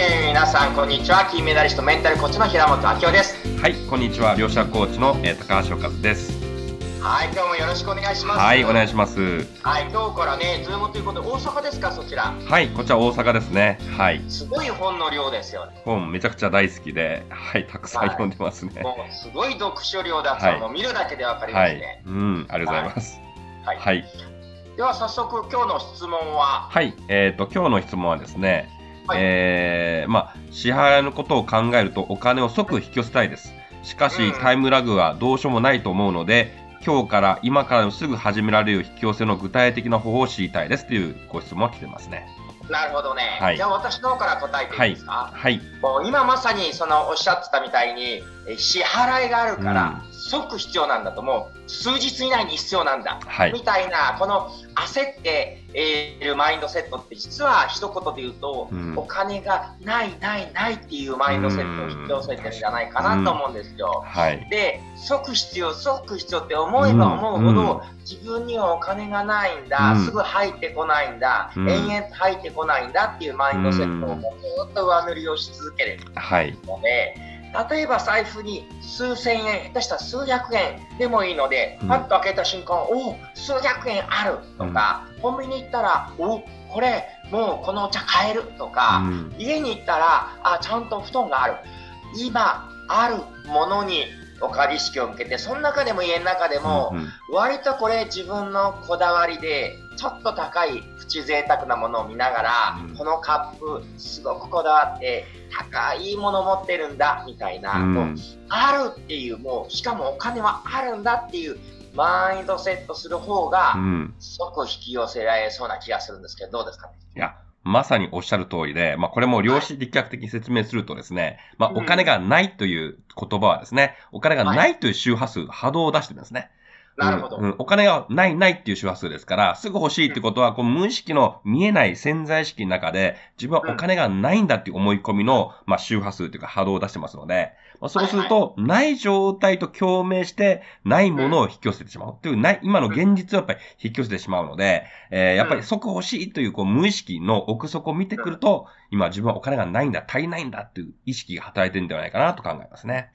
えー、皆さんこんにちは。金メダリストメンタルコーチの平本明夫です。はいこんにちは。両者コーチの、えー、高橋和です。はい今日もよろしくお願いします。はいお願いします。はい今日からねズームということで大阪ですかそちら。はいこちら大阪ですね。はい。すごい本の量ですよね。本めちゃくちゃ大好きではいたくさん読んでますね、はい、もうすごい読書量だと、はい、もう見るだけでわかりますね、はい、うんありがとうございます。はい、はい、では早速今日の質問は？はい。えっ、ー、と今日の質問はですねはい、えー、まあ、支払いのことを考えるとお金を即引き寄せたいです。しかし、タイムラグはどうしようもないと思うので、今日から今からすぐ始められる引き寄せの具体的な方法を知りたいですというご質問が来てますね。なるほどね。はい、じゃあ私の方から答えていいですか、はい、もう今まさにそのおっしゃってたみたいに支払いがあるから、即必要なんだともう数日以内に必要なんだ、はい、みたいなこの焦っているマインドセットって実は一言で言うと、うん、お金がないないないっていうマインドセットを引き寄せてるんじゃないかなと思うんですよ。うんはい、で即必要即必要って思えば思うほど、うん、自分にはお金がないんだ、すぐ入ってこないんだ、延々と入ってこないんだっていうマインドセットをずっと上塗りをし続けるので。はい例えば財布に数千円、下手したら数百円でもいいので、パッと開けた瞬間、おお、数百円あるとか、うん、コンビニ行ったら、おこれ、もうこのお茶買えるとか、うん、家に行ったら、あ、ちゃんと布団がある。今、あるものにお借り意識を向けて、その中でも家の中でも、割とこれ自分のこだわりで、ちょっと高いプチ贅沢なものを見ながら、このカップすごくこだわって高いもの持ってるんだみたいな、あるっていうもうしかもお金はあるんだっていうマインドセットする方が、すごく引き寄せられそうな気がするんですけどどうですかね？いやまさにおっしゃる通りで、まあ、これも量子力学的に説明するとですね、まあ、お金がないという言葉はですね、お金がないという周波数、波動を出してるんですね。なるほど、うん、お金がないないっていう周波数ですから、すぐ欲しいってことは、この無意識の見えない潜在意識の中で、自分はお金がないんだっていう思い込みの、まあ、周波数というか波動を出してますので、まあ、そうすると、ない状態と共鳴して、ないものを引き寄せてしまうっていう、ない、今の現実をやっぱり引き寄せてしまうので、えー、やっぱり即欲しいという、こう、無意識の奥底を見てくると、今自分はお金がないんだ、足りないんだっていう意識が働いてるんではないかなと考えますね。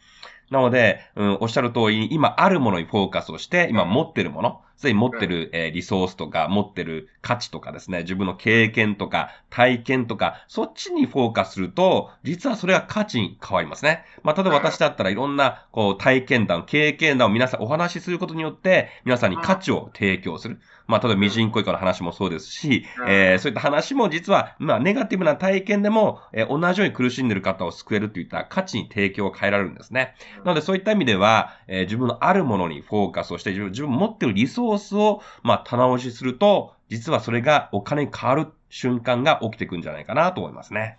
なので、うん、おっしゃる通り、今あるものにフォーカスをして、今持ってるもの、すでに持ってる、えー、リソースとか、持ってる価値とかですね、自分の経験とか、体験とか、そっちにフォーカスすると、実はそれが価値に変わりますね。まあ、例えば私だったらいろんな、こう、体験談、経験談を皆さんお話しすることによって、皆さんに価値を提供する。まあ、例えばミジンコイカの話もそうですし、えー、そういった話も実は、まあ、ネガティブな体験でも、えー、同じように苦しんでいる方を救えるといった価値に提供を変えられるんですね。なので、そういった意味では、えー、自分のあるものにフォーカスをして、自分自分持っているリソースを、まあ、棚押しすると、実はそれがお金に変わる瞬間が起きてくんじゃないかなと思いますね。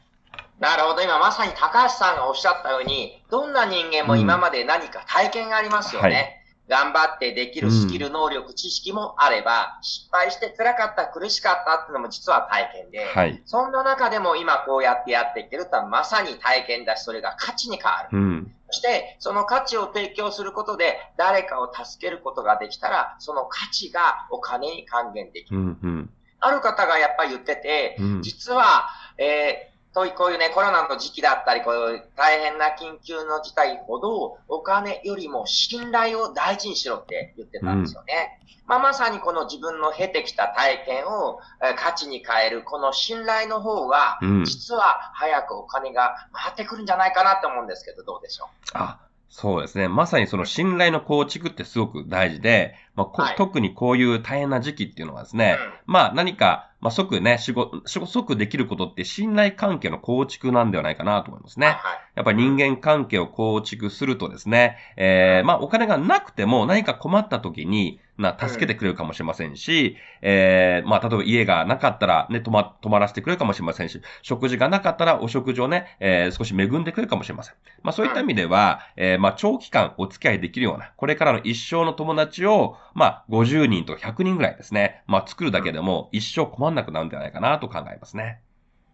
なるほど。今まさに高橋さんがおっしゃったように、どんな人間も今まで何か体験がありますよね。うんはい頑張ってできるスキル、能力、知識もあれば、失敗して辛かった、苦しかったっていうのも実は体験で、はい、そんな中でも今こうやってやっていけるとはまさに体験だし、それが価値に変わる。うん、そして、その価値を提供することで、誰かを助けることができたら、その価値がお金に還元できる。うんうん、ある方がやっぱり言ってて、うん、実は、えーとこういうね、コロナの時期だったり、こういう大変な緊急の事態ほど、お金よりも信頼を大事にしろって言ってたんですよね。うん、まあ、まさにこの自分の経てきた体験を価値に変える、この信頼の方が、実は早くお金が回ってくるんじゃないかなと思うんですけど、どうでしょう？あそうですね。まさにその信頼の構築ってすごく大事で、まあはい、特にこういう大変な時期っていうのはですね、うん、まあ何か、まあ即ね、仕事、即できることって信頼関係の構築なんではないかなと思いますね。はい、やっぱり人間関係を構築するとですね、えー、まあお金がなくても何か困った時に、な、助けてくれるかもしれませんし、うん、えー、まあ、例えば家がなかったらね、泊ま、泊まらせてくれるかもしれませんし、食事がなかったらお食事をね、えー、少し恵んでくれるかもしれません。まあ、そういった意味では、えー、まあ、長期間お付き合いできるような、これからの一生の友達を、まあ、50人と100人ぐらいですね、まあ、作るだけでも一生困んなくなるんじゃないかなと考えますね。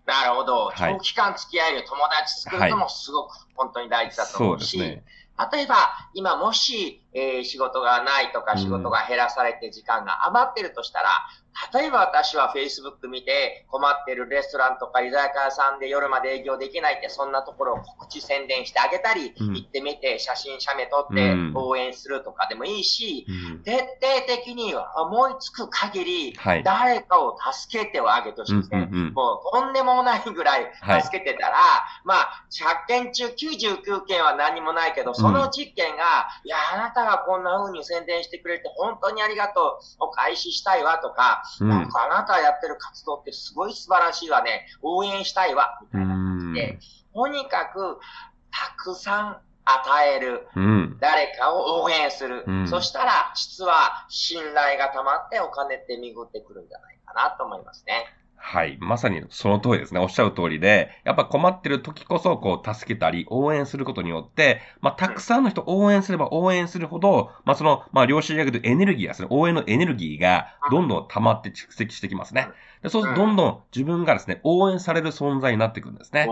なるほど。長期間付き合える友達作るのもすごく本当に大事だと思うし、はい、そうね。例えば、今もし、えー、仕事がないとか仕事が減らされて時間が余ってるとしたら、例えば私は Facebook 見て困ってるレストランとか居酒屋さんで夜まで営業できないってそんなところを告知宣伝してあげたり、うん、行ってみて写真写メ撮って応援するとかでもいいし、うん、徹底的に思いつく限り、誰かを助けてをあげとして、もうとんでもないぐらい助けてたら、はい、まあ100件中99件は何もないけど、その10件が、いや、あなたがこんな風に宣伝してくれて本当にありがとう、お返ししたいわとか、うん、なんかあなたやってる活動ってすごい素晴らしいわね、応援したいわ、みたいな感じで、とにかく、たくさん与える、うん、誰かを応援する、うん、そしたら、実は信頼が溜まってお金って巡ってくるんじゃないかなと思いますね。はい。まさにその通りですね。おっしゃる通りで、やっぱ困ってる時こそ、こう、助けたり、応援することによって、まあ、たくさんの人応援すれば応援するほど、まあ、その、まあ、領収書でエネルギーが、その応援のエネルギーが、どんどん溜まって蓄積してきますね。でそうすると、どんどん自分がですね、応援される存在になっていくんですね。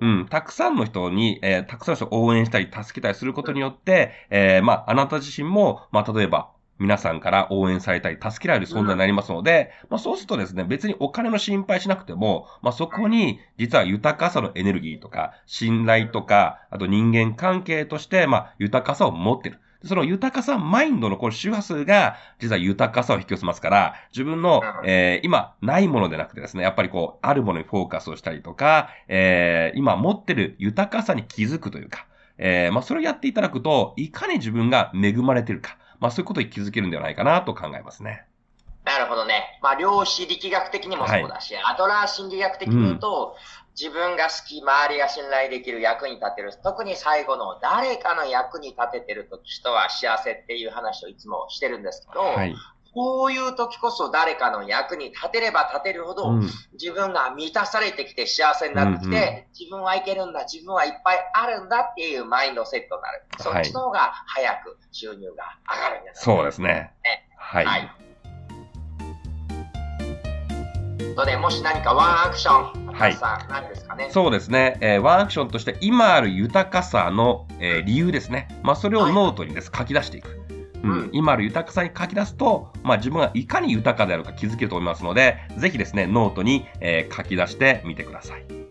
うん。たくさんの人に、えー、たくさんの人を応援したり、助けたりすることによって、えー、まあ、あなた自身も、まあ、例えば、皆さんから応援されたり、助けられる存在になりますので、うん、まあそうするとですね、別にお金の心配しなくても、まあそこに実は豊かさのエネルギーとか、信頼とか、あと人間関係として、まあ豊かさを持ってる。その豊かさ、マインドのこの周波数が、実は豊かさを引き寄せますから、自分の、えー、今、ないものでなくてですね、やっぱりこう、あるものにフォーカスをしたりとか、えー、今持ってる豊かさに気づくというか、えー、まあ、それをやっていただくと、いかに自分が恵まれてるか、まあそういうことに気づけるんではないかなと考えますね。なるほどね。まあ量子力学的にもそうだし、はい、アドラー心理学的に言うと、うん、自分が好き、周りが信頼できる役に立てる、特に最後の誰かの役に立ててる人は幸せっていう話をいつもしてるんですけど、はい、こういう時こそ誰かの役に立てれば立てるほど、うん、自分が満たされてきて幸せになってきて、うんうん、自分はいけるんだ、自分はいっぱいあるんだっていうマインドセットになる。そっちの方が早く収入が上がるんじゃないですか、そうですね。ねはい。はいので、もし何かワンアクション、はい、何ですかね？そうですね、えー、ワンアクションとして、今ある豊かさの、えー、理由ですね。まあ、それをノートにです、はい、書き出していく。うん、今ある豊かさに書き出すと、まあ、自分がいかに豊かであるか気づけると思いますので、ぜひですね、ノートに、えー、書き出してみてください。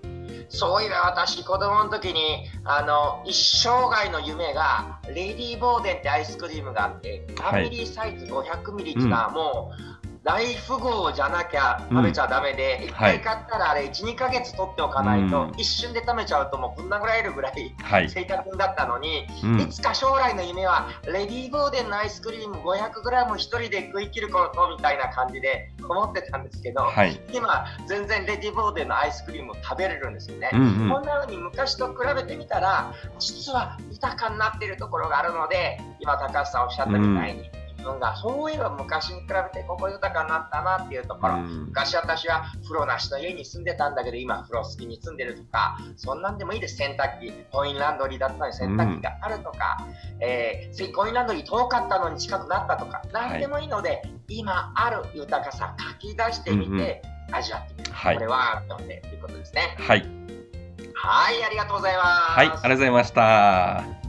そういえば私、子供の時に、あの、一生涯の夢が、レディー・ボーデンってアイスクリームがあって、ファミリーサイズ500ミリがもう、大富豪じゃなきゃ食べちゃだめで、一、回買ったらあれ1、2か月取っておかないと、一瞬で食べちゃうともうぶん殴られるぐらい、正確だったのに、いつか将来の夢はレディー・ボーデンのアイスクリーム 500g 一人で食い切ることみたいな感じで思ってたんですけど、はい、今全然レディー・ボーデンのアイスクリームを食べれるんですよね、うんうん、こんな風に昔と比べてみたら実は豊かになっているところがあるので今高橋さんおっしゃったみたいに、うん分がそういえば昔に比べてここ豊かになったなっていうところ、うん、昔私は風呂なしの家に住んでたんだけど今風呂好きに住んでるとかそんなんでもいいです。洗濯機コインランドリーだったのに洗濯機があるとか、うん、えー、コインランドリー遠かったのに近くなったとか。何でもいいので、はい、今ある豊かさ書き出してみて、うん、味わってみる、はい、これはということですね。はい。はいありがとうございます。はいありがとうございました